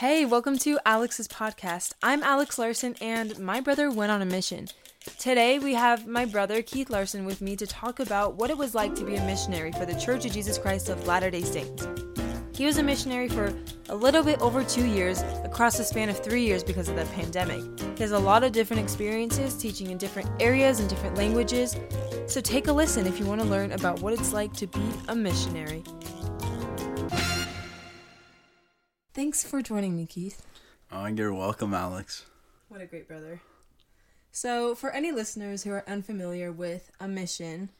Hey, welcome to Alex's podcast. I'm Alex Larson, and my brother went on a mission. Today, we have my brother Keith Larson with me to talk about what it was like to be a missionary for the Church of Jesus Christ of Latter day Saints. He was a missionary for a little bit over two years, across the span of three years because of the pandemic. He has a lot of different experiences teaching in different areas and different languages. So take a listen if you want to learn about what it's like to be a missionary. Thanks for joining me, Keith. Oh, you're welcome, Alex. What a great brother. So, for any listeners who are unfamiliar with a mission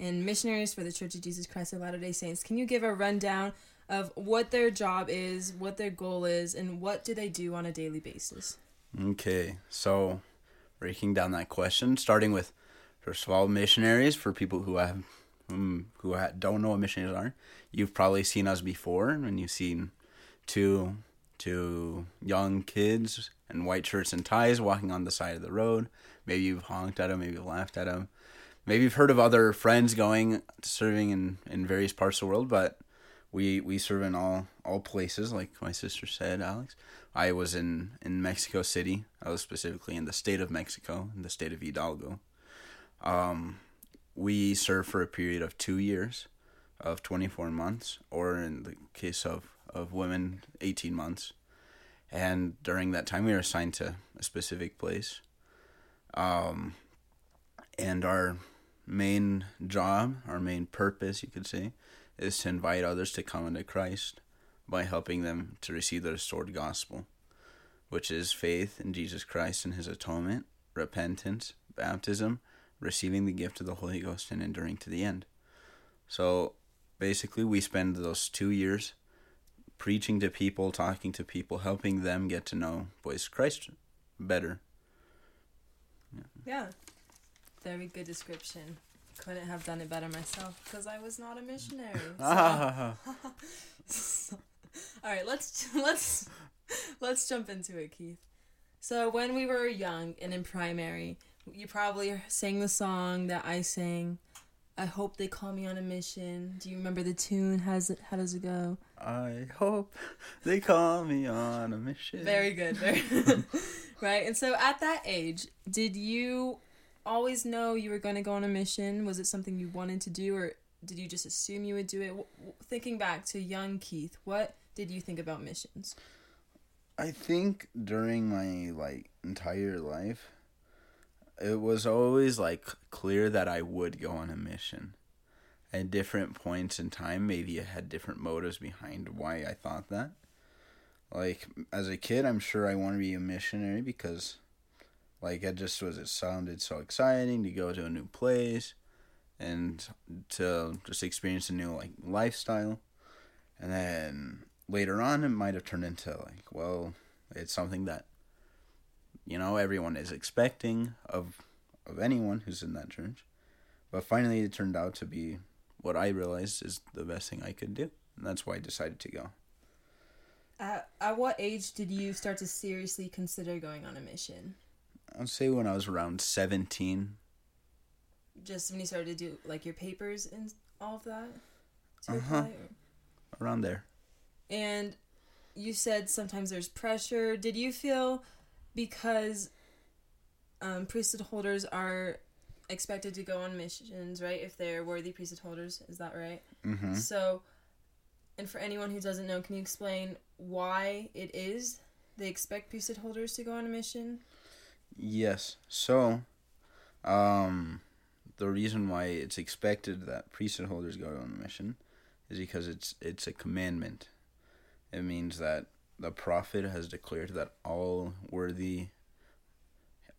and missionaries for the Church of Jesus Christ of Latter day Saints, can you give a rundown of what their job is, what their goal is, and what do they do on a daily basis? Okay, so breaking down that question, starting with first of all, missionaries for people who have who don't know what missionaries are. You've probably seen us before, and you've seen two two young kids in white shirts and ties walking on the side of the road. Maybe you've honked at them, maybe you've laughed at them. Maybe you've heard of other friends going serving in, in various parts of the world, but we we serve in all all places, like my sister said, Alex. I was in in Mexico City. I was specifically in the state of Mexico, in the state of Hidalgo. Um, we served for a period of two years, of twenty four months, or in the case of of women, eighteen months. And during that time, we were assigned to a specific place. Um, and our main job, our main purpose, you could say, is to invite others to come into Christ by helping them to receive the restored gospel, which is faith in Jesus Christ and his atonement, repentance, baptism, receiving the gift of the Holy Ghost, and enduring to the end. So basically, we spend those two years preaching to people, talking to people, helping them get to know boys Christ better. Yeah. yeah. Very good description couldn't have done it better myself because I was not a missionary. So. All right, let's let's let's jump into it, Keith. So when we were young and in primary, you probably sang the song that I sang. I hope they call me on a mission. Do you remember the tune? How's it? How does it go? I hope they call me on a mission. Very good. Very right. And so at that age, did you always know you were going to go on a mission? Was it something you wanted to do, or did you just assume you would do it? Thinking back to young Keith, what did you think about missions? I think during my like entire life, it was always like clear that I would go on a mission. At different points in time, maybe I had different motives behind why I thought that. Like as a kid, I'm sure I want to be a missionary because like it just was it sounded so exciting to go to a new place and to just experience a new like lifestyle. And then later on it might have turned into like, well, it's something that you know everyone is expecting of of anyone who's in that church. But finally it turned out to be what I realized is the best thing I could do. And that's why I decided to go. At, at what age did you start to seriously consider going on a mission? I'd say when I was around 17. Just when you started to do like your papers and all of that? Uh huh. Around there. And you said sometimes there's pressure. Did you feel because um, priesthood holders are expected to go on missions, right? If they're worthy priesthood holders, is that right? Mm-hmm. So, and for anyone who doesn't know, can you explain why it is they expect priesthood holders to go on a mission? Yes. So, um, the reason why it's expected that priesthood holders go on a mission is because it's it's a commandment. It means that the prophet has declared that all worthy,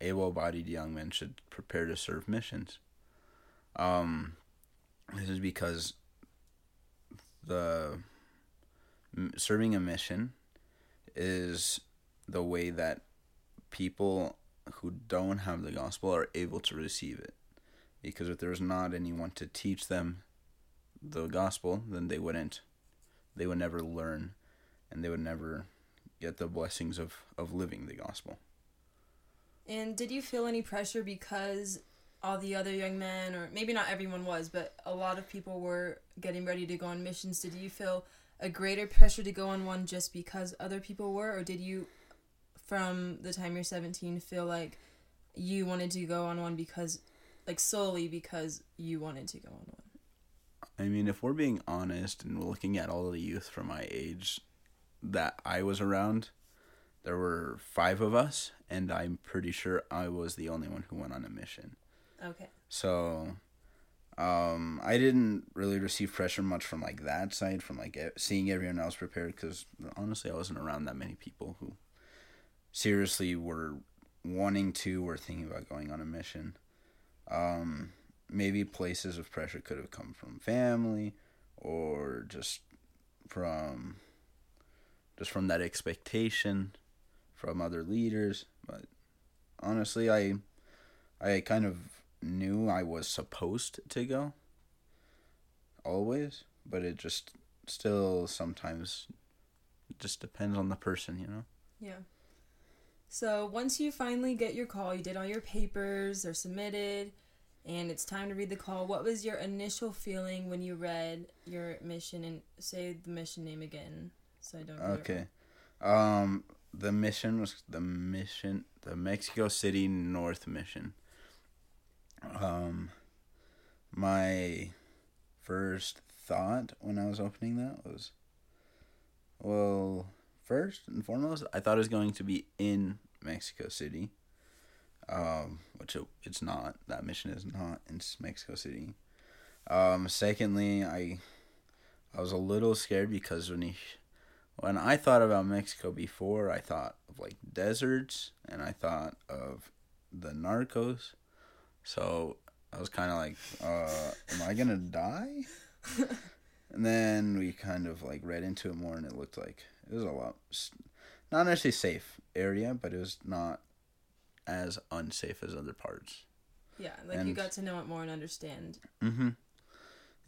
able-bodied young men should prepare to serve missions. Um, this is because the serving a mission is the way that people who don't have the gospel are able to receive it. Because if there's not anyone to teach them the gospel, then they wouldn't they would never learn and they would never get the blessings of, of living the gospel. And did you feel any pressure because all the other young men, or maybe not everyone was, but a lot of people were getting ready to go on missions? Did you feel a greater pressure to go on one just because other people were, or did you, from the time you're 17, feel like you wanted to go on one because, like, solely because you wanted to go on one? I mean, if we're being honest and looking at all the youth from my age that I was around, there were five of us, and I'm pretty sure I was the only one who went on a mission. Okay. So, um, I didn't really receive pressure much from like that side, from like seeing everyone else prepared, because honestly, I wasn't around that many people who seriously were wanting to or thinking about going on a mission. Um, maybe places of pressure could have come from family or just from just from that expectation from other leaders but honestly i i kind of knew i was supposed to go always but it just still sometimes just depends on the person you know Yeah. So once you finally get your call, you did all your papers, they're submitted, and it's time to read the call. What was your initial feeling when you read your mission and say the mission name again so I don't Okay. Um, the mission was the mission, the Mexico City North mission. Um, my first thought when I was opening that was, well, first and foremost, I thought it was going to be in Mexico City. Um, which it, it's not. That mission is not in Mexico City. Um, secondly, I, I was a little scared because when he when I thought about Mexico before, I thought of like deserts and I thought of the narcos. So I was kind of like, uh, am I gonna die? and then we kind of like read into it more, and it looked like it was a lot, not necessarily safe area, but it was not as unsafe as other parts. Yeah, like you got to know it more and understand. Mm-hmm.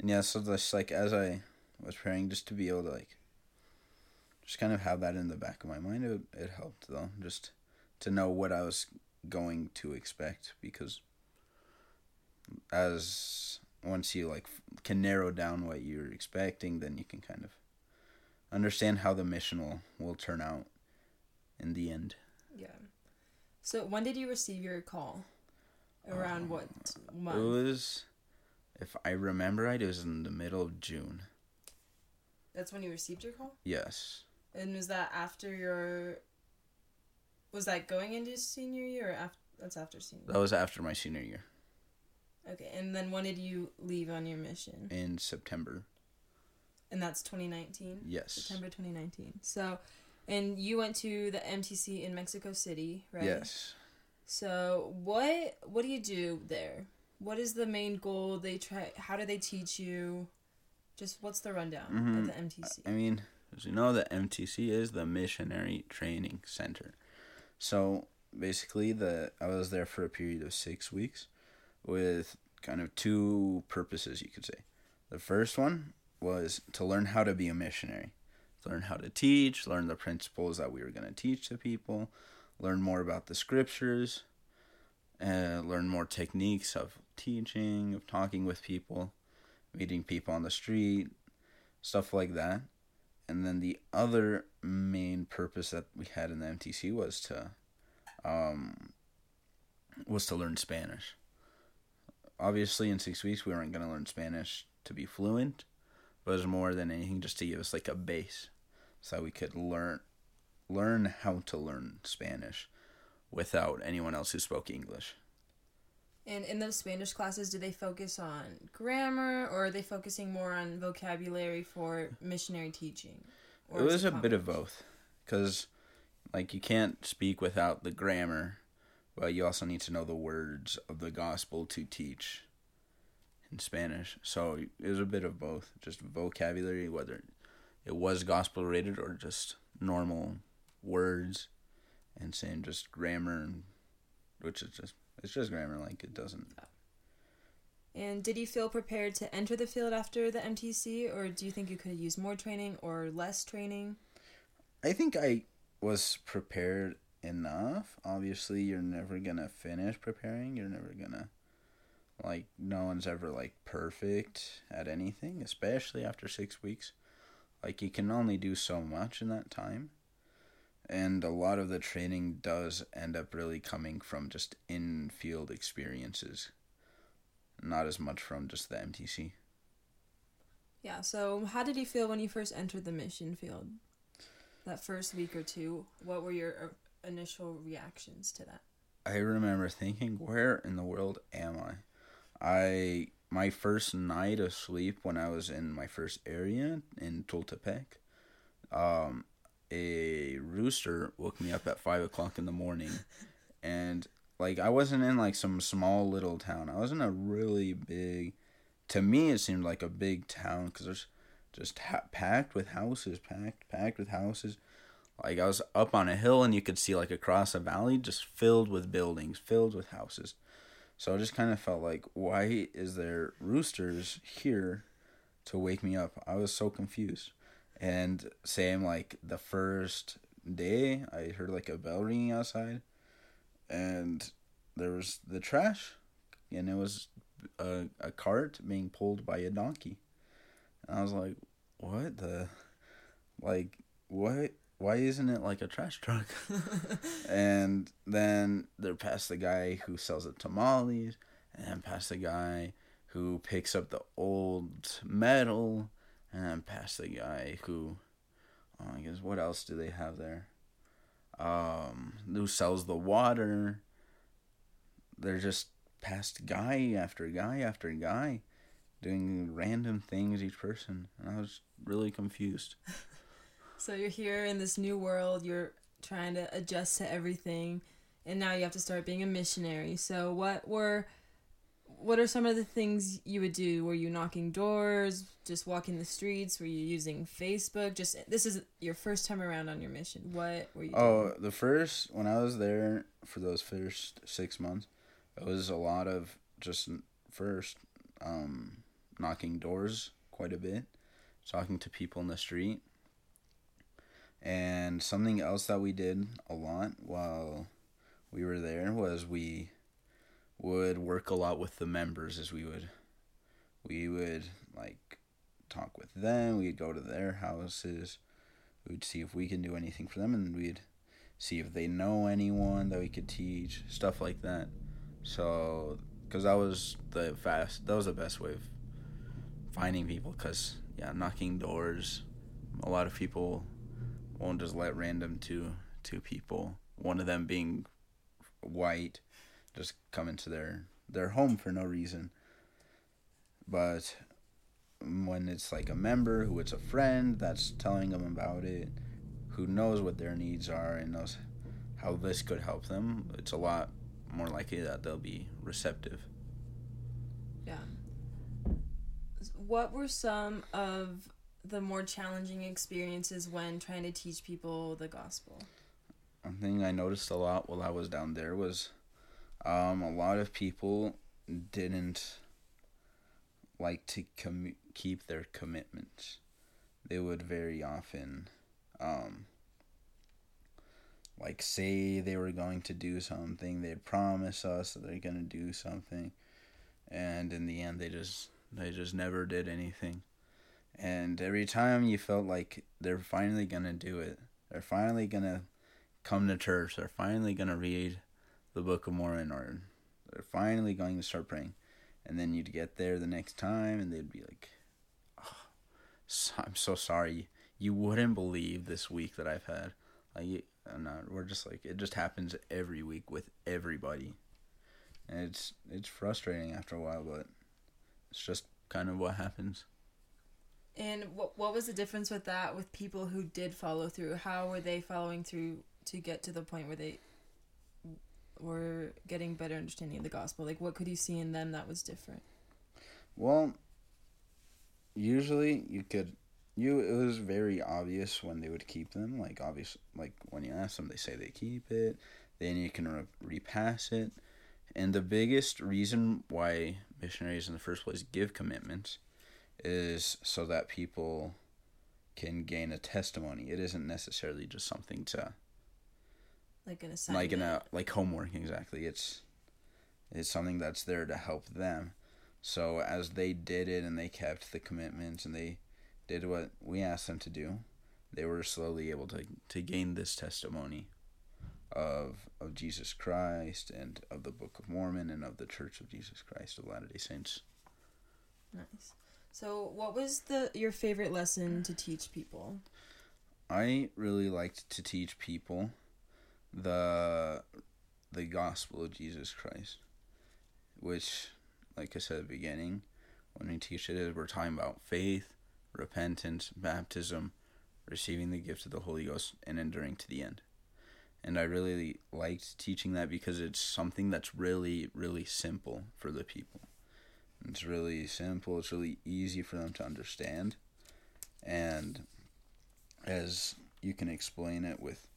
And yeah, so just like as I was praying, just to be able to like, just kind of have that in the back of my mind, it it helped though, just to know what I was going to expect because as once you like can narrow down what you're expecting, then you can kind of understand how the mission will will turn out in the end. Yeah. So when did you receive your call? Around what uh, month? It was, if I remember right, it was in the middle of June. That's when you received your call? Yes. And was that after your was that going into senior year or after that's after senior Year? That was after my senior year Okay, and then when did you leave on your mission? in September. And that's 2019. Yes. September 2019. So, and you went to the MTC in Mexico City, right? Yes. So, what what do you do there? What is the main goal? They try how do they teach you? Just what's the rundown Mhm. at the MTC? I mean, as you know, the MTC is the Missionary Training Center. So basically, the I was there for a period of six weeks, with kind of two purposes, you could say. The first one was to learn how to be a missionary, learn how to teach, learn the principles that we were going to teach to people, learn more about the scriptures, and learn more techniques of teaching, of talking with people, meeting people on the street, stuff like that. And then the other main purpose that we had in the MTC was to um was to learn Spanish. Obviously in 6 weeks we weren't going to learn Spanish to be fluent, but it was more than anything just to give us like a base so we could learn learn how to learn Spanish without anyone else who spoke English. And in those Spanish classes, do they focus on grammar or are they focusing more on vocabulary for missionary teaching? It was a bit of both because like you can't speak without the grammar but you also need to know the words of the gospel to teach in spanish so it was a bit of both just vocabulary whether it was gospel related or just normal words and same just grammar which is just it's just grammar like it doesn't oh. And did you feel prepared to enter the field after the MTC, or do you think you could have used more training or less training? I think I was prepared enough. Obviously, you're never gonna finish preparing. You're never gonna like no one's ever like perfect at anything, especially after 6 weeks. like you can only do so much in that time. And a lot of the training does end up really coming from just in field experiences, not as much from just the MTC. Yeah, so how did you feel when you first entered the mission field? That first week or two, what were your uh, initial reactions to that? I remember thinking, where in the world am I? I my first night of sleep when I was in my first area in Tultepec, um, a rooster woke me up at five o'clock in the morning, and like I wasn't in like some small little town. I was in a really big. To me, it seemed like a big town because there's just ha- packed with houses, packed, packed with houses. Like I was up on a hill and you could see like across a valley just filled with buildings, filled with houses. So I just kind of felt like, why is there roosters here to wake me up? I was so confused. And same like the first day, I heard like a bell ringing outside, and there was the trash, and it was a, a cart being pulled by a donkey. And I was like, what the, like, what? Why isn't it like a trash truck? and then they're past the guy who sells the tamales, and past the guy who picks up the old metal, and then past the guy who, oh, I guess, what else do they have there? Um, who sells the water. They're just past guy after guy after guy doing random things each person and i was really confused so you're here in this new world you're trying to adjust to everything and now you have to start being a missionary so what were what are some of the things you would do were you knocking doors just walking the streets were you using facebook just this is your first time around on your mission what were you doing? oh the first when i was there for those first six months it was a lot of just first um, knocking doors quite a bit, talking to people in the street. And something else that we did a lot while we were there was we would work a lot with the members as we would we would like talk with them, we'd go to their houses, we'd see if we can do anything for them and we'd see if they know anyone that we could teach, stuff like that. So, because that was the fast, that was the best way of finding people. Because yeah, knocking doors, a lot of people won't just let random two two people, one of them being white, just come into their their home for no reason. But when it's like a member who it's a friend that's telling them about it, who knows what their needs are and knows how this could help them, it's a lot more likely that they'll be receptive. Yeah. What were some of the more challenging experiences when trying to teach people the gospel? One thing I noticed a lot while I was down there was um, a lot of people didn't like to com- keep their commitments. They would very often um, like say they were going to do something they'd promise us that they're going to do something and in the end they just they just never did anything and every time you felt like they're finally going to do it they're finally going to come to church they're finally going to read the book of mormon or they're finally going to start praying. And then you'd get there the next time and they'd be like oh, i'm so sorry. You wouldn't believe this week that i've had. Like and not, we're just like it just happens every week with everybody. And it's it's frustrating after a while but it's just kind of what happens. And what what was the difference with that with people who did follow through? How were they following through to get to the point where they were getting better understanding of the gospel. Like what could you see in them that was different? Well usually you could you it was very obvious when they would keep them. Like obvious like when you ask them they say they keep it. Then you can re- repass it. And the biggest reason why missionaries in the first place give commitments is so that people can gain a testimony. It isn't necessarily just something to like an assignment like in a like homework exactly it's it's something that's there to help them so as they did it and they kept the commitments and they did what we asked them to do, they were slowly able to to gain this testimony of of Jesus Christ and of the Book of Mormon and of the Church of Jesus Christ of Latter Day Saints. Nice. So, what was the your favorite lesson to teach people? I really liked to teach people the the gospel of Jesus Christ, which, like I said at the beginning, when we teach it, we're talking about faith, repentance, baptism, receiving the gift of the Holy Ghost, and enduring to the end. And I really liked teaching that because it's something that's really, really simple for the people. It's really simple, it's really easy for them to understand. And as you can explain it with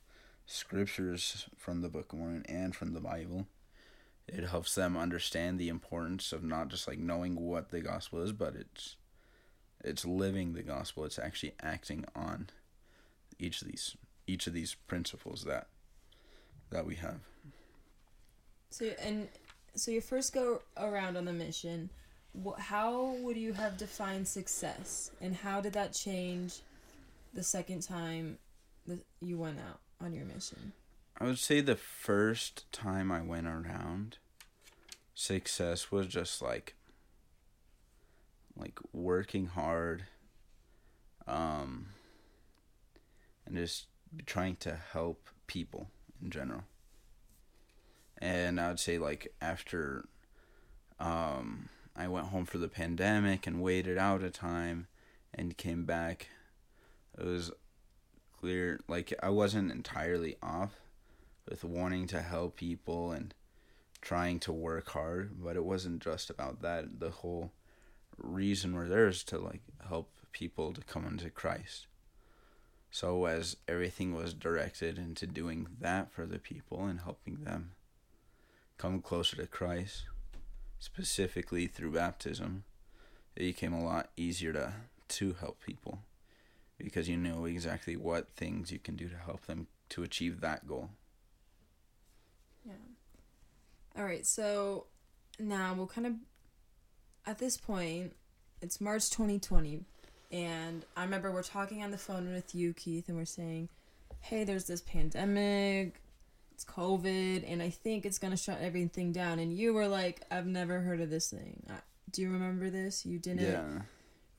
scriptures from the Book of Mormon and from the Bible, it helps them understand the importance of not just like knowing what the gospel is, but it's it's living the gospel. It's actually acting on each of these each of these principles that that we have. So and so your first go around on the mission, how would you have defined success, and how did that change the second time that you went out on your mission? I would say the first time I went around, success was just like like working hard um and just trying to help people in general. And I would say like after um I went home for the pandemic and waited out a time and came back it was clear like I wasn't entirely off with wanting to help people and trying to work hard, but it wasn't just about that. The whole reason we're there is to like help people to come into Christ. So as everything was directed into doing that for the people and helping them come closer to Christ, specifically through baptism, it became a lot easier to to help people because you know exactly what things you can do to help them to achieve that goal. Yeah. All right, so now we'll kind of at this point, it's March 2020, and I remember we're talking on the phone with you, Keith, and we're saying, "Hey, there's this pandemic, it's COVID, and I think it's gonna shut everything down." And you were like, "I've never heard of this thing." Do you remember this? You didn't. Yeah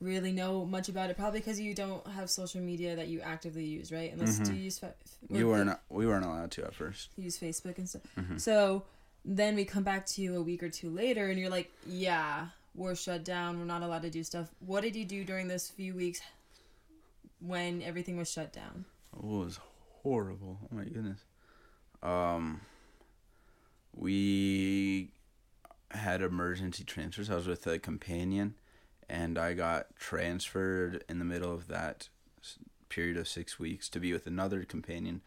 really know much about it probably because you don't have social media that you actively use right? Unless mm-hmm. do you use fa- you weren't we weren't allowed to at first. Use facebook and stuff? Mm-hmm. so then we come back to you a week or two later and you're like yeah we're shut down. We're not allowed to do stuff. What did you do during those few weeks when everything was shut down? Oh, it was horrible. Oh my goodness. Um we had emergency transfers. I was with a companion and I got transferred in the middle of that period of six weeks to be with another companion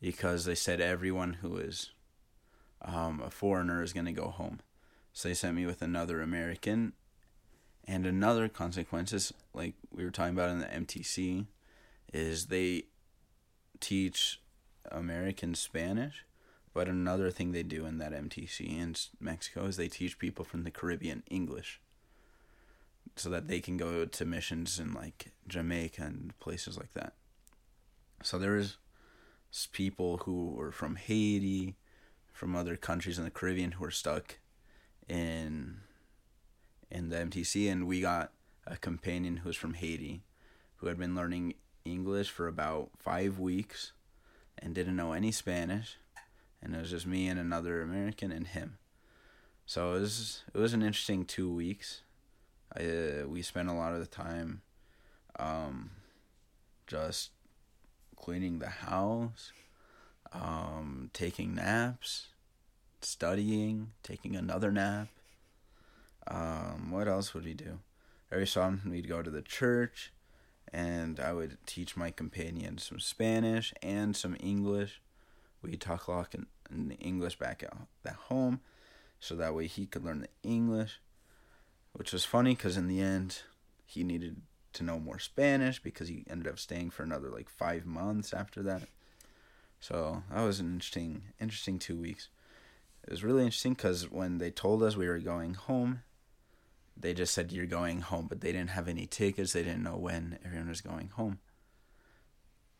because they said everyone who is um, a foreigner is going to go home. So they sent me with another American. And another consequences, like we were talking about in the MTC, is they teach American Spanish. But another thing they do in that MTC in Mexico is they teach people from the Caribbean English so that they can go to missions in like Jamaica and places like that. So there's people who were from Haiti, from other countries in the Caribbean who were stuck in in the MTC and we got a companion who was from Haiti who had been learning English for about 5 weeks and didn't know any Spanish and it was just me and another American and him. So it was it was an interesting 2 weeks I, we spent a lot of the time um, just cleaning the house, um, taking naps, studying, taking another nap. Um, what else would we do? Every so often we'd go to the church, and I would teach my companion some Spanish and some English. We'd talk a lot in, in English back at, at home, so that way he could learn the English which was funny because in the end he needed to know more Spanish because he ended up staying for another like five months after that. So that was an interesting, interesting two weeks. It was really interesting because when they told us we were going home, they just said you're going home, but they didn't have any tickets. They didn't know when everyone was going home.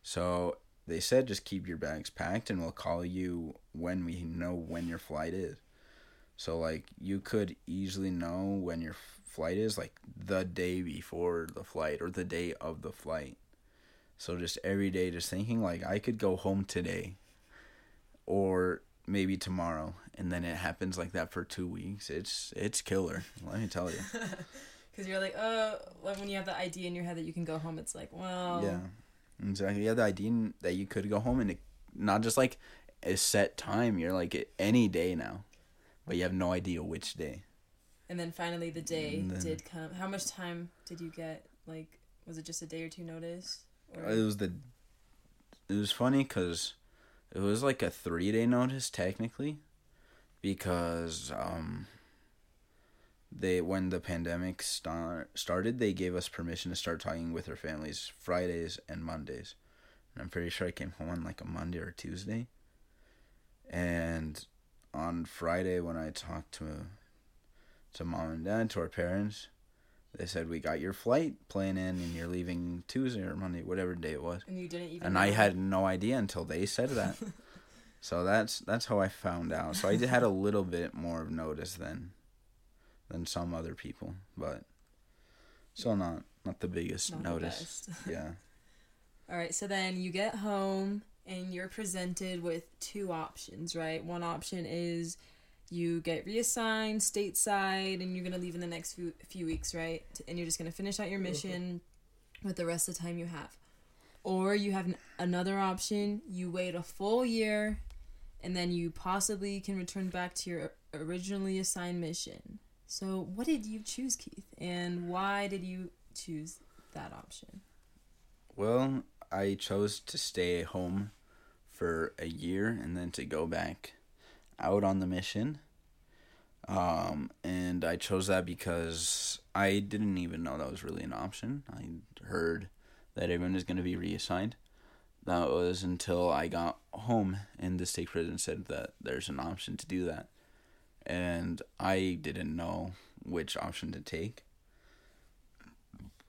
So they said just keep your bags packed and we'll call you when we know when your flight is. So like you could easily know when your flight is like the day before the flight or the day of the flight. So just every day just thinking like I could go home today or maybe tomorrow and then it happens like that for 2 weeks. It's it's killer. Let me tell you. Cuz you're like, "Oh, when you have the idea in your head that you can go home, it's like, well, Yeah. Exactly. You have the idea that you could go home and it, not just like a set time. You're like any day now, but you have no idea which day. And then finally the day then- did come. How much time did you get? Like, was it just a day or two notice? Or- It was the. It was funny because it was like a three day notice technically, because um. They when the pandemic start started, they gave us permission to start talking with our families Fridays and Mondays, and I'm pretty sure I came home on like a Monday or Tuesday. And on Friday when I talked to to mom and dad, to our parents, they said we got your flight plan in and you're leaving Tuesday or Monday, whatever day it was. and you didn't even. And I had no idea until they said that. so that's that's how I found out. So I had a little bit more of notice than than some other people, but still not not the biggest Not the notice. best. yeah. All right, so then you get home and you're presented with two options, right? One option is you get reassigned stateside and you're going to leave in the next few few weeks, right? And you're just going to finish out your mission with the rest of the time you have. Or you have an, another option, you wait a full year and then you possibly can return back to your originally assigned mission. So, what did you choose, Keith? And why did you choose that option? Well, I chose to stay home for a year and then to go back out on the mission. Um, and I chose that because I didn't even know that was really an option. I heard that everyone is going to be reassigned. That was until I got home and the stake president said that there's an option to do that. And I didn't know which option to take.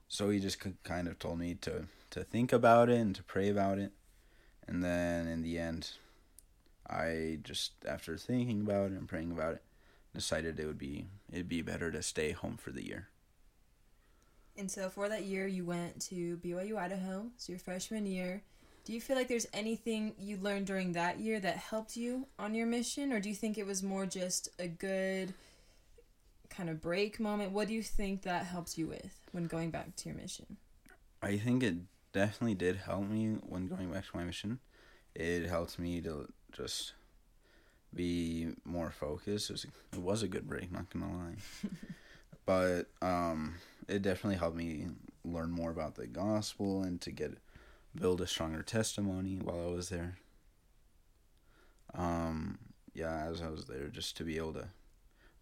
So he just kind of told me to to think about it and to pray about it. And then in the end, I just after thinking about it and praying about it, decided it would be it'd be better to stay home for the year. And so for that year, you went to BYU Idaho, so your freshman year. Do you feel like there's anything you learned during that year that helped you on your mission, or do you think it was more just a good kind of break moment? What do you think that helps you with when going back to your mission? I think it definitely did help me when going back to my mission. It helped me to just be more focused. It was, it was a good break, not gonna lie. but um, it definitely helped me learn more about the gospel and to get build a stronger testimony while I was there. Um, yeah, as I was there, just to be able to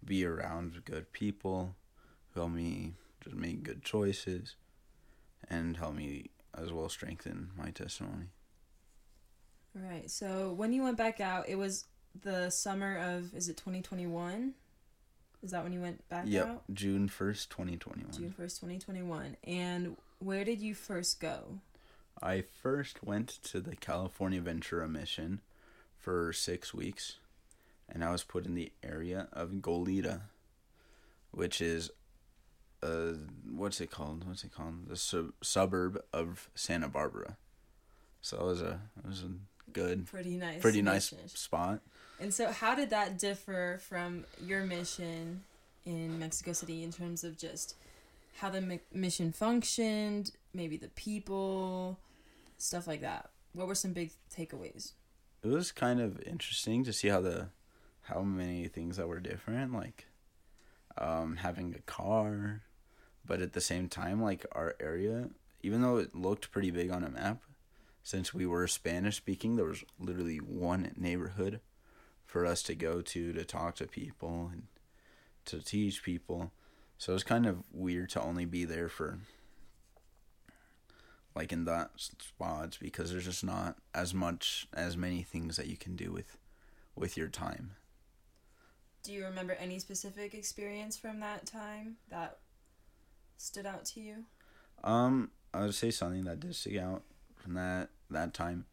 be around good people who help me just make good choices and help me as well strengthen my testimony. All right. So when you went back out, it was the summer of is it 2021? Is that when you went back Yep, out? June 1st, 2021. June 1st, 2021. And where did you first go? I first went to the California Ventura mission for six weeks, and I was put in the area of Goleta, which is, uh, what's it called? What's it called? The sub- suburb of Santa Barbara. So it was a it was a good, Pretty nice. pretty nice mission. spot. And so, how did that differ from your mission in Mexico City in terms of just how the mi- mission functioned, maybe the people, stuff like that? What were some big takeaways? it was kind of interesting to see how the how many things that were different like um having a car but at the same time like our area even though it looked pretty big on a map since we were spanish speaking there was literally one neighborhood for us to go to to talk to people and to teach people. So it was kind of weird to only be there for like in that spots because there's just not as much as many things that you can do with with your time Do you remember any specific experience from that time that stood out to you? Um, I would say something that did stick out from that that time.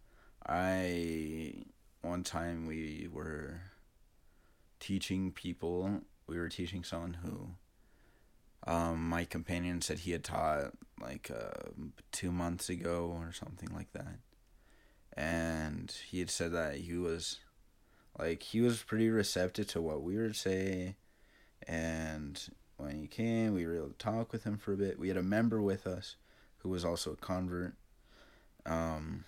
I one time we were teaching people. We were teaching someone who. Um, my companion said he had taught like uh, two months ago or something like that, and he had said that he was like he was pretty receptive to what we would say and when he came we were able to talk with him for a bit. We had a member with us who was also a convert. Um,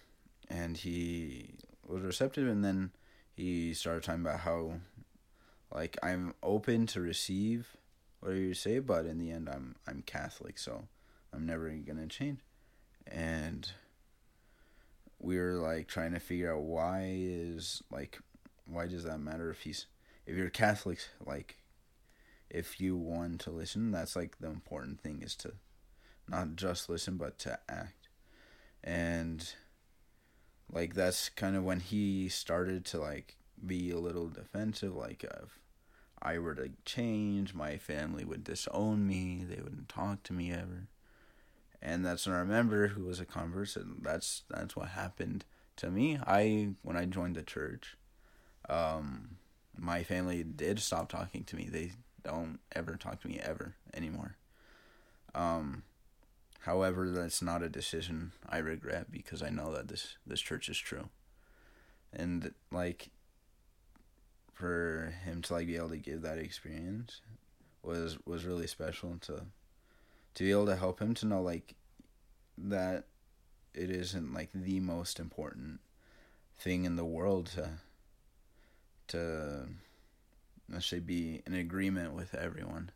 and he was receptive. And then he started talking about how like i'm open to receive whatever you say but in the end i'm i'm catholic so i'm never gonna change. And we were like trying to figure out why is like why does that matter if he's if you're Catholic like if you want to listen that's like the important thing is to not just listen but to act. And like that's kind of when he started to like be a little defensive like if I were to change my family would disown me they wouldn't talk to me ever. And that's when I remember who was a convert and that's that's what happened to me. I when I joined the church um, my family did stop talking to me. They don't ever talk to me ever anymore. Um, however, that's not a decision I regret because I know that this this church is true. And like for him to like be able to give that experience was was really special to to be able to help him to know like that it isn't like the most important thing in the world to to let's say be in agreement with everyone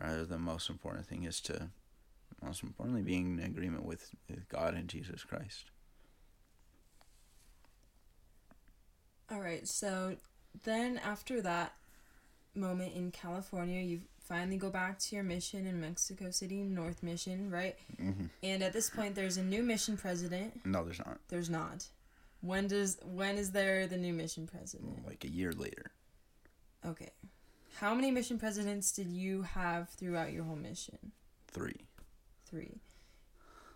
rather the most important thing is to most importantly being in agreement with, with god and jesus christ. All right so then after that moment in california you finally go back to your mission in mexico city north mission right? Mm-hmm. and at this point there's a new mission president. No there's not. There's not when does when is there the new mission president? Like a year later. Okay. How many mission presidents did you have throughout your whole mission? Three. Three.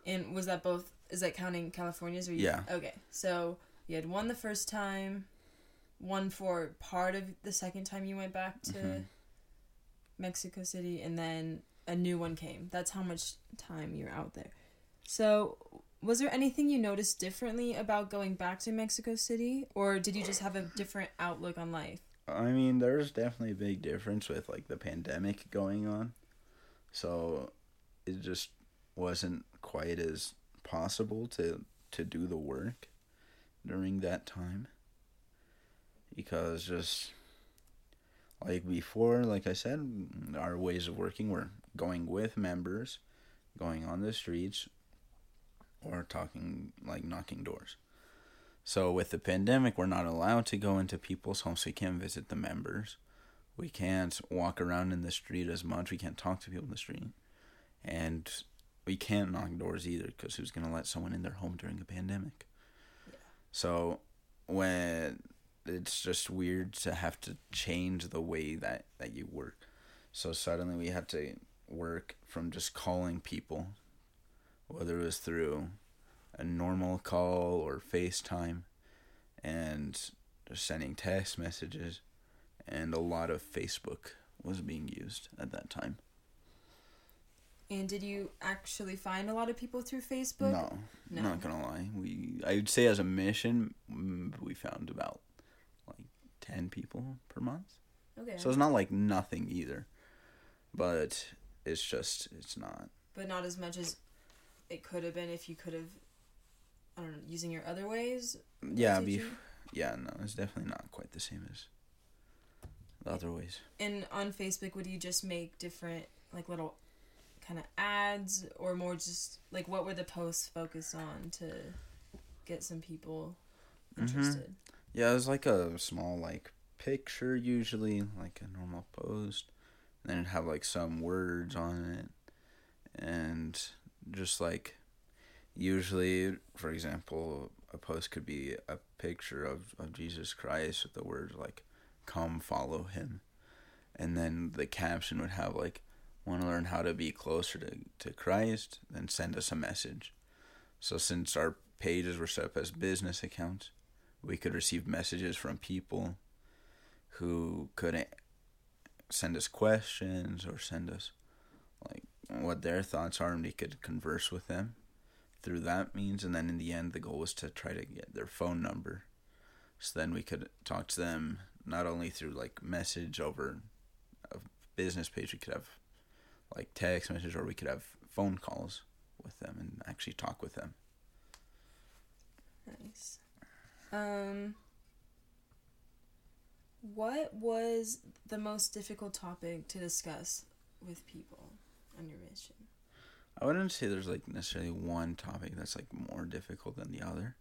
And was that both is that counting California's or you, Yeah. Okay. So you had one the first time, one for part of the second time you went back to Mhm. Mexico City and then a new one came. That's how much time you're out there. So was there anything you noticed differently about going back to Mexico City, or did you just have a different outlook on life? I mean, there's definitely a big difference with like the pandemic going on. So it just wasn't quite as possible to to do the work during that time. Because just like before, like I said, our ways of working were going with members, going on the streets, or talking like knocking doors. So with the pandemic, we're not allowed to go into people's homes. We can't visit the members. We can't walk around in the street as much. We can't talk to people in the street, and we can't knock doors either because who's gonna let someone in their home during a pandemic? Yeah. So when it's just weird to have to change the way that that you work. So suddenly we had to work from just calling people whether it was through a normal call or FaceTime, and just sending text messages, and a lot of Facebook was being used at that time. And did you actually find a lot of people through Facebook? No, No. not gonna lie. We I would say as a mission, mm, we found about like ten people per month. Okay. So it's not like nothing either, but it's just it's not. but not as much as it could have been if you could have, I don't know, using your other ways. Yeah, be yeah, no, it's definitely not quite the same as the other ways. And on Facebook, would you just make different, like, little kind of ads or more just, like, what were the posts focused on to get some people Mhm. interested? Yeah, it was like a small like picture usually, like a normal post. And then it'd have like some words on it. And just like usually for example, a post could be a picture of, of Jesus Christ with the words like come follow him. and then the caption would have like want to learn how to be closer to, to Christ, then send us a message. So since our pages were set up as business accounts, we could receive messages from people who couldn't send us questions or send us what their thoughts are and we could converse with them through that means. And then in the end the goal was to try to get their phone number. So then we could talk to them not only through like message over a business page we could have like text message or we could have phone calls with them and actually talk with them. Nice. Um, what was the most difficult topic to discuss with people on your mission? I wouldn't say there's like necessarily one topic that's like more difficult than the other.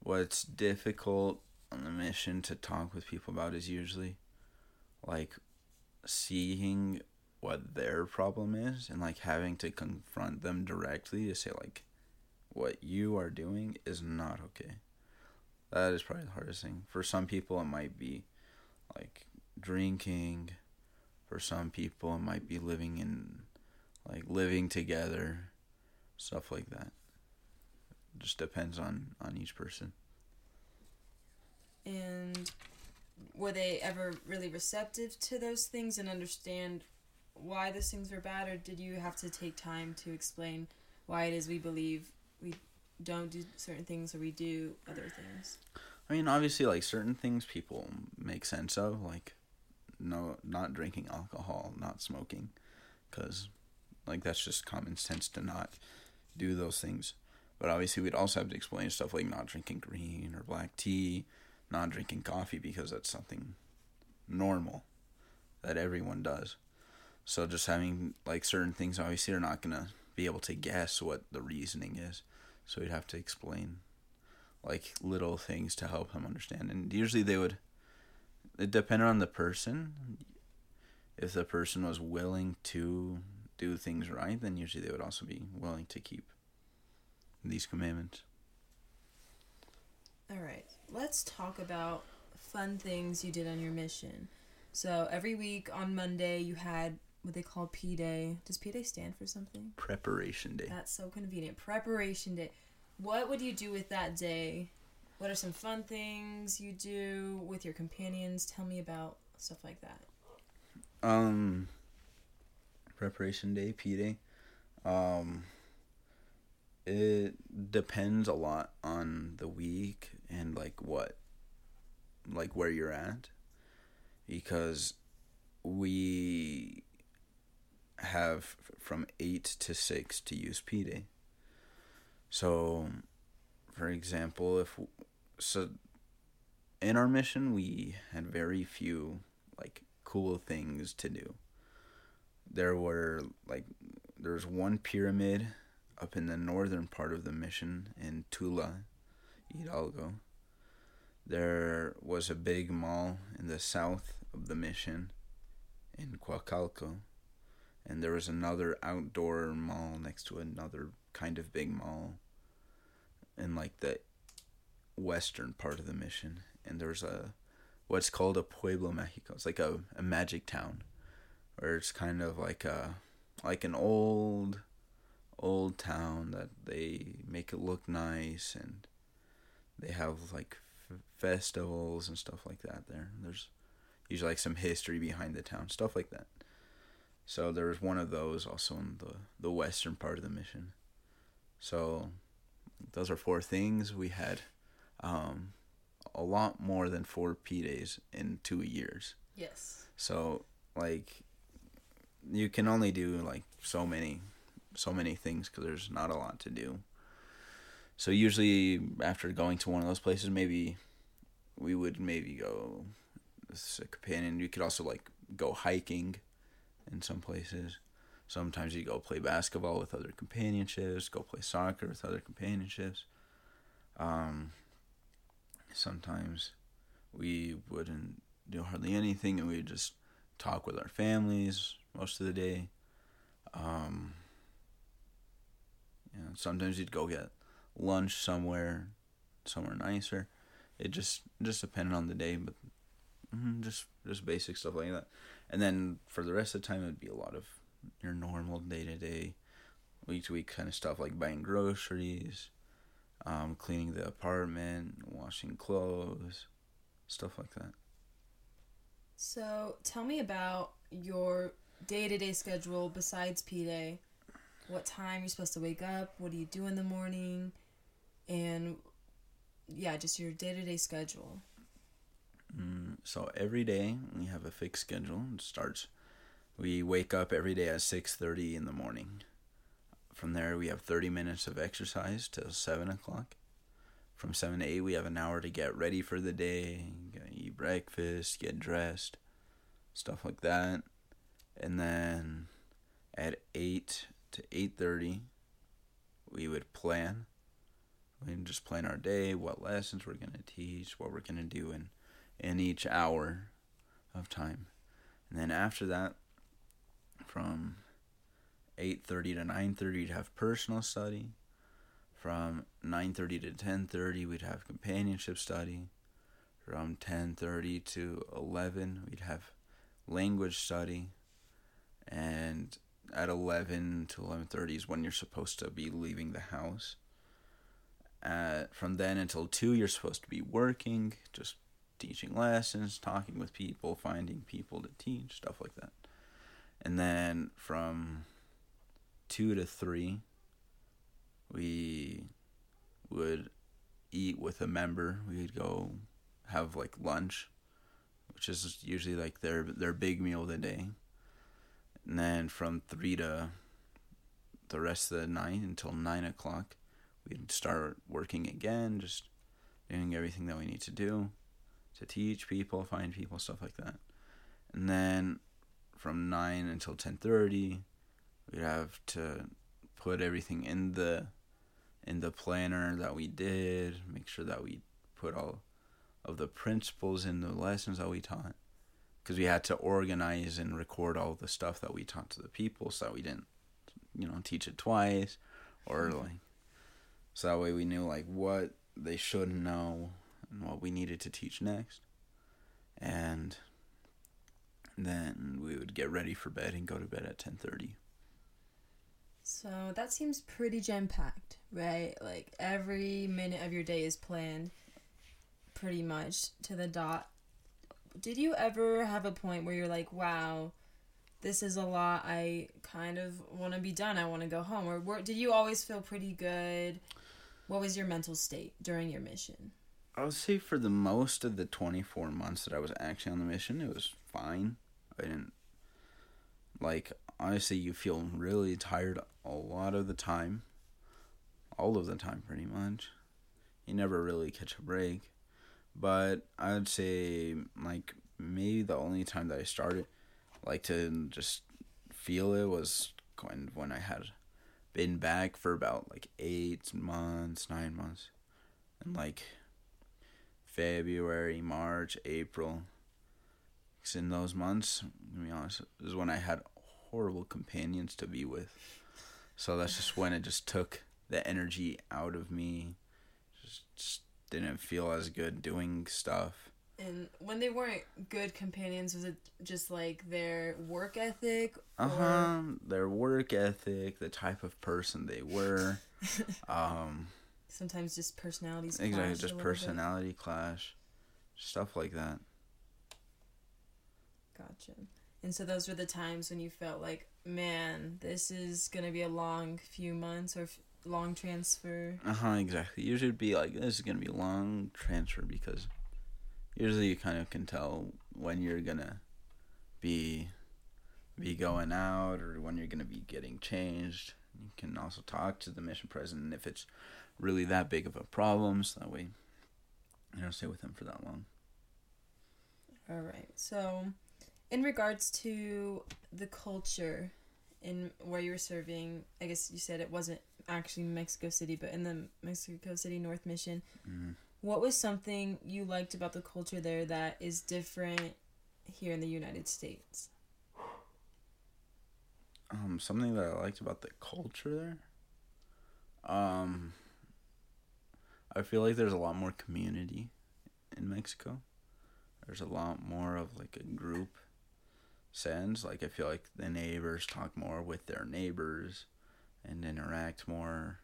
What's difficult on the mission to talk with people about is usually like seeing what their problem is and like having to confront them directly to say like what you are doing is not okay. That is probably the hardest thing. For some people it might be like drinking. For some people it might be living in like living together, stuff like that. Just depends on on each person. And were they ever really receptive to those things and understand why those things were bad, or did you have to take time to explain why it is we believe we don't do certain things or we do other things? I mean, obviously, like certain things people make sense of, like no, not drinking alcohol, not smoking, because like that's just common sense to not do those things. But obviously, we'd also have to explain stuff like not drinking green or black tea, not drinking coffee because that's something normal that everyone does. So just having like certain things, obviously, they're not gonna be able to guess what the reasoning is. So we'd have to explain like little things to help them understand. And usually they would. It depended on the person. If the person was willing to do things right, then usually they would also be willing to keep these commandments. All right, let's talk about fun things you did on your mission. So every week on Monday you had what they call P Day. Does P Day stand for something? Preparation day. That's so convenient. Preparation day. What would you do with that day? What are some fun things you do with your companions? Tell me about stuff like that. Um, preparation day, P day. Um, it depends a lot on the week and like what, like where you're at, because we have from eight to six to use P day. So, for example, if so, in our mission we had very few like cool things to do. There were like there's one pyramid up in the northern part of the mission in Tula, Hidalgo. There was a big mall in the south of the mission in Coacalco. And there was another outdoor mall next to another kind of big mall in like the western part of the mission. And there's a what's called a Pueblo Mágico. It's like a, a magic town. Where it's kind of like a like an old old town that they make it look nice and they have like f- festivals and stuff like that there. There's usually like some history behind the town, stuff like that. So there was one of those also in the the western part of the mission. So those are four things we had. Um, a lot more than four P days in two years. Yes. So like you can only do like so many so many things because there's not a lot to do. So usually after going to one of those places, maybe we would maybe go as a companion. You could also like go hiking in some places. Sometimes you go play basketball with other companionships, go play soccer with other companionships. Um, sometimes we wouldn't do hardly anything and we would just talk with our families most of the day. Um, you know, sometimes you'd go get lunch somewhere, somewhere nicer. It just just depended on the day, but mm, just just basic stuff like that. and then for the rest of the time, it'd be a lot of your normal day to day, week to week kind of stuff like buying groceries, um, cleaning the apartment, washing clothes, stuff like that. So tell me about your day to day schedule besides P Day. What time you're supposed to wake up? What do you do in the morning? And yeah, just your day to day schedule. Mm, so every day we have a fixed schedule. It starts. We wake up every day at six thirty in the morning. From there, we have thirty minutes of exercise till seven o'clock. From seven to eight, we have an hour to get ready for the day, eat breakfast, get dressed, stuff like that, and then at eight to eight thirty, we would plan. we would just plan our day, what lessons we're gonna teach, what we're gonna do in in each hour of time. And then after that, from 8.30 to 9.30, we'd have personal study. From 9.30 to 10.30, we'd have companionship study. From 10.30 to 11, we'd have language study. And at 11 to 11.30 is when you're supposed to be leaving the house. From then until 2, you're supposed to be working, just teaching lessons, talking with people, finding people to teach, stuff like that. And then from two to three, we would eat with a member. We'd go have like lunch, which is usually like their their big meal of the day. And then from three to the rest of the night until nine o'clock, we'd start working again, just doing everything that we need to do to teach people, find people, stuff like that. And then from 9 until 10:30, we'd have to put everything in the in the planner that we did, make sure that we put all of the principles in the lessons that we taught because we had to organize and record all the stuff that we taught to the people so that we didn't you know teach it twice or mm-hmm. like so that way we knew like what they should know and what we needed to teach next. And then we would get ready for bed and go to bed at 10:30. So that seems pretty jam packed, right? Like every minute of your day is planned pretty much to the dot. Did you ever have a point where you're like, "Wow, this is a lot. I kind of want to be done. I want to go home." Or were, did you always feel pretty good? What was your mental state during your mission? I would say for the most of the 24 months that I was actually on the mission, it was fine. I didn't like honestly you feel really tired a lot of the time. All of the time pretty much. You never really catch a break. But I'd say like maybe the only time that I started like to just feel it was when when I had been back for about like 8 months, 9 months. And like February, March, April. Because in those months, to be honest, is when I had horrible companions to be with. So that's just when it just took the energy out of me. Just, just didn't feel as good doing stuff. And when they weren't good companions, was it just like their work ethic? Uh huh. Their work ethic, the type of person they were. um, sometimes just personalities exactly just personality bit. clash stuff like that gotcha and so those were the times when you felt like man this is gonna be a long few months or f- long transfer uh-huh exactly usually it'd be like this is gonna be a long transfer because usually you kind of can tell when you're gonna be be going out or when you're gonna be getting changed you can also talk to the mission president if it's really that big of a problem, so that way you don't stay with them for that long. All right. So, in regards to the culture in where you were serving, I guess you said it wasn't actually Mexico City, but in the Mexico City North Mission. Mm-hmm. What was something you liked about the culture there that is different here in the United States? Um, something that I liked about the culture there. Um, I feel like there's a lot more community in Mexico. There's a lot more of like a group sense. Like I feel like the neighbors talk more with their neighbors and interact more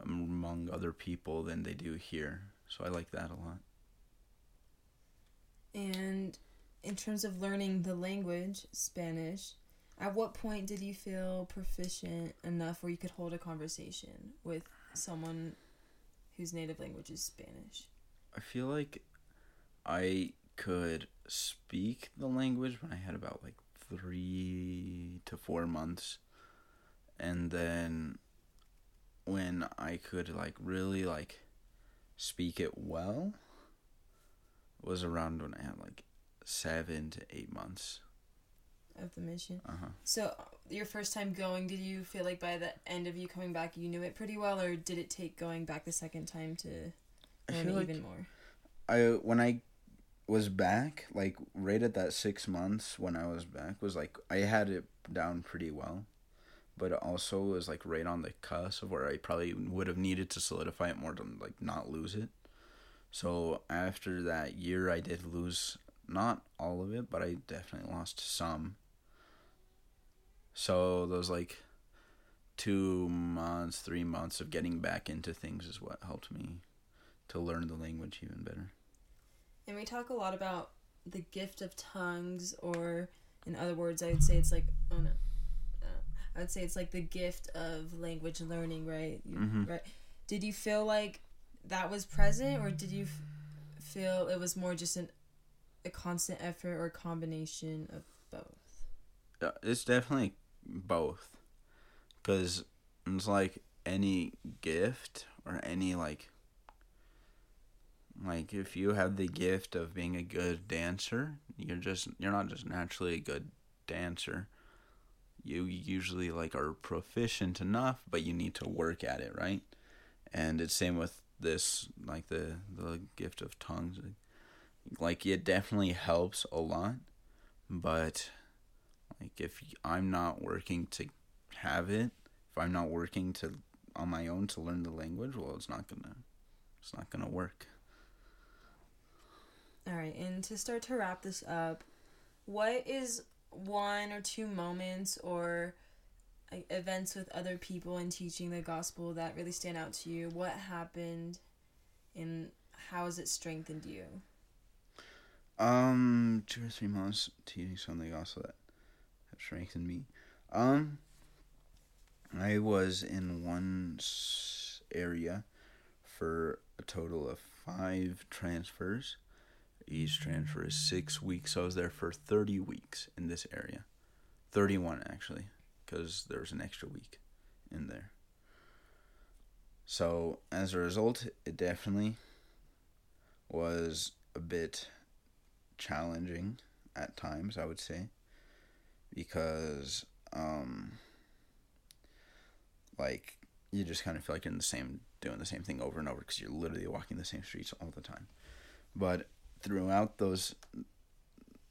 among other people than they do here. So I like that a lot. And in terms of learning the language, Spanish, at what point did you feel proficient enough where you could hold a conversation with someone whose native language is Spanish? I feel like I could speak the language when I had about like three to four months. And then when I could like really like speak it well was around when I had like seven to eight months of the mission. Uh-huh. So your first time going, did you feel like by the end of you coming back, you knew it pretty well, or did it take going back the second time to learn it like even more? I when I was back, like right at that six months when I was back, was like I had it down pretty well, but it also was like right on the cusp of where I probably would have needed to solidify it more to like not lose it. So after that year, I did lose not all of it, but I definitely lost some. So those like two months, three months of getting back into things is what helped me to learn the language even better. And we talk a lot about the gift of tongues, or in other words, I would say it's like, oh no, uh, I would say it's like the gift of language learning, right? Mm-hmm. Right. Did you feel like that was present, or did you f- feel it was more just an a constant effort or a combination of both? Uh, it's definitely both, because it's like any gift or any like like if you have the gift of being a good dancer, you're just you're not just naturally a good dancer. You usually like are proficient enough, but you need to work at it, right? And it's same with this like the the gift of tongues. Like it definitely helps a lot, but like if I'm not working to have it, if I'm not working to on my own to learn the language, well, it's not gonna it's not gonna work. All right, and to start to wrap this up, what is one or two moments or events with other people in teaching the gospel that really stand out to you? What happened, and how has it strengthened you? Um, two or three months teaching something gospel that have strengthened me. Um, I was in one area for a total of five transfers each transfer is six weeks. So I was there for 30 weeks in this area. 31, actually, because there was an extra week in there. So as a result, it definitely was a bit challenging at times, I would say, because, um, like, you just kind of feel like you're in the same, doing the same thing over and over because you're literally walking the same streets all the time. But throughout those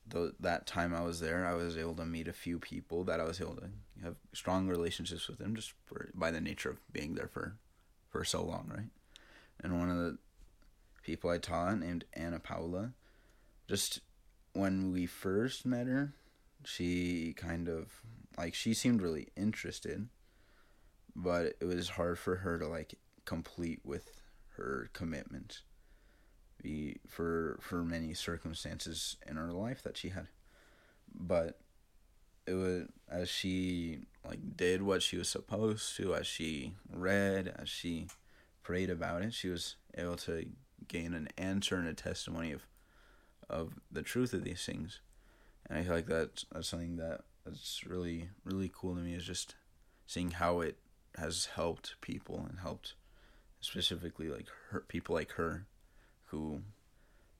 the, that time I was there, I was able to meet a few people that I was able to have strong relationships with them just for, by the nature of being there for, for so long, right? And one of the people I taught named Anna Paula, just when we first met her, she kind of like she seemed really interested, but it was hard for her to like complete with her commitment for for many circumstances in her life that she had. But it was as she like did what she was supposed to as she read as she prayed about it she was able to gain an answer and a testimony of of the truth of these things. And i feel like that's, that's something that that's really really cool to me is just seeing how it has helped people and helped specifically like her people like her who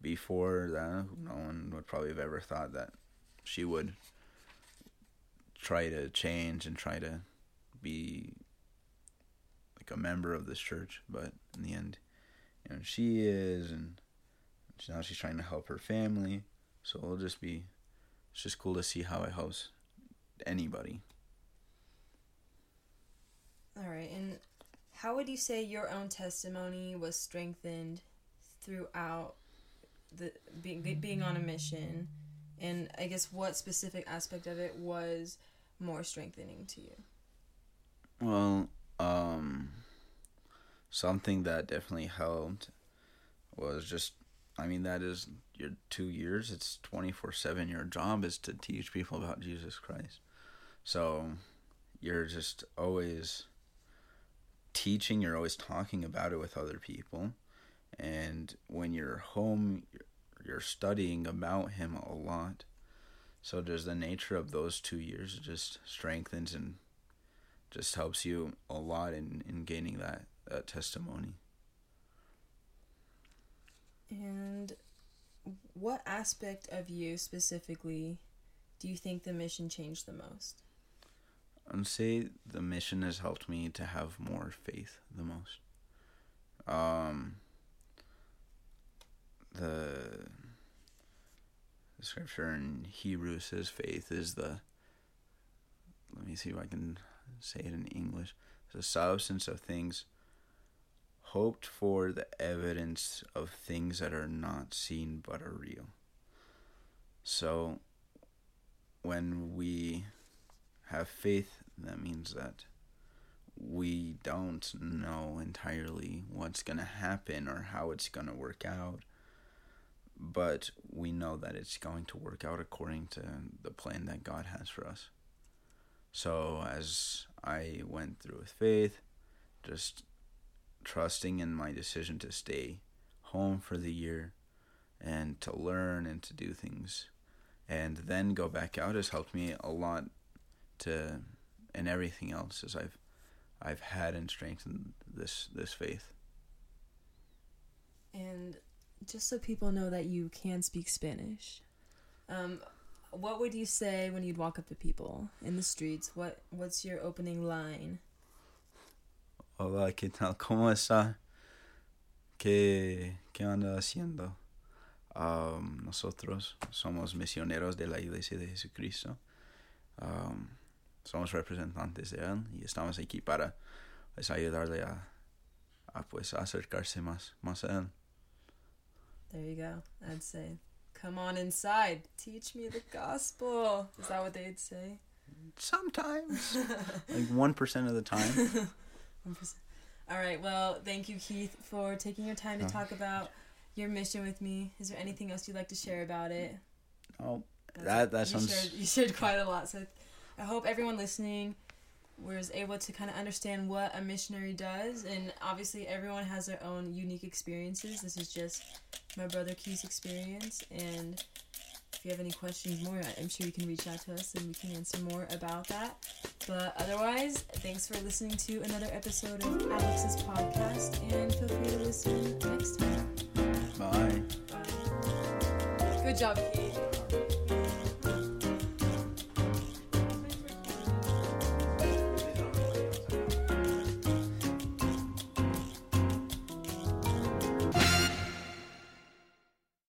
before that no one would probably have ever thought that she would try to change and try to be like a member of this church. But in the end you know she is and now she's trying to help her family. So it'll just be it's just cool to see how it helps anybody. All right and how would you say your own testimony was strengthened throughout the being being on a mission And I guess what specific aspect of it was more strengthening to you? Well, um, something that definitely helped was just, I mean, that is your two years. It's twenty four seven. Your job is to teach people about Jesus Christ. So, you're just always teaching. You're always talking about it with other people, and when you're home, you're studying about Him a lot. So, just the nature of those two years just strengthens and just helps you a lot in, in gaining that, that testimony. And what aspect of you specifically do you think the mission changed the most? I'd say the mission has helped me to have more faith the most. Um, the, scripture in Hebrew says faith is the. Let me see if I can say it in English. The substance of things hoped for, the evidence of things that are not seen but are real. So, when we have faith, that means that we don't know entirely what's going to happen or how it's going to work out, but we know that it's going to work out according to the plan that God has for us. So, as I went through with faith, just trusting in my decision to stay home for the year and to learn and to do things and then go back out has helped me a lot to and everything else as I've I've had and strengthened this this faith. And just so people know that you can speak Spanish, um, what would you say when you'd walk up to people in the streets? What what's your opening line? Hola, ¿qué tal? ¿Cómo está? ¿Qué, qué anda haciendo? Um, nosotros somos misioneros de la Iglesia de Jesucristo. Um, somos representantes de Él y estamos aquí para pues, ayudarle a, a pues acercarse más, más a Él. There you go. I'd say, come on inside, teach me the gospel. Is that what they'd say? Sometimes, like one percent of the time. All right. Well, thank you, Keith, for taking your time to talk about your mission with me. Is there anything else you'd like to share about it? Oh, that that you sounds. Shared, you shared quite a lot. So I hope everyone listening was able to kind of understand what a missionary does. And obviously, everyone has their own unique experiences. This is just my brother Keith's experience. And if you have any questions more, I'm sure you can reach out to us and we can answer more about that. But otherwise, thanks for listening to another episode of Alex's podcast. And feel free to listen next time. Bye. Bye. Good job, Keith.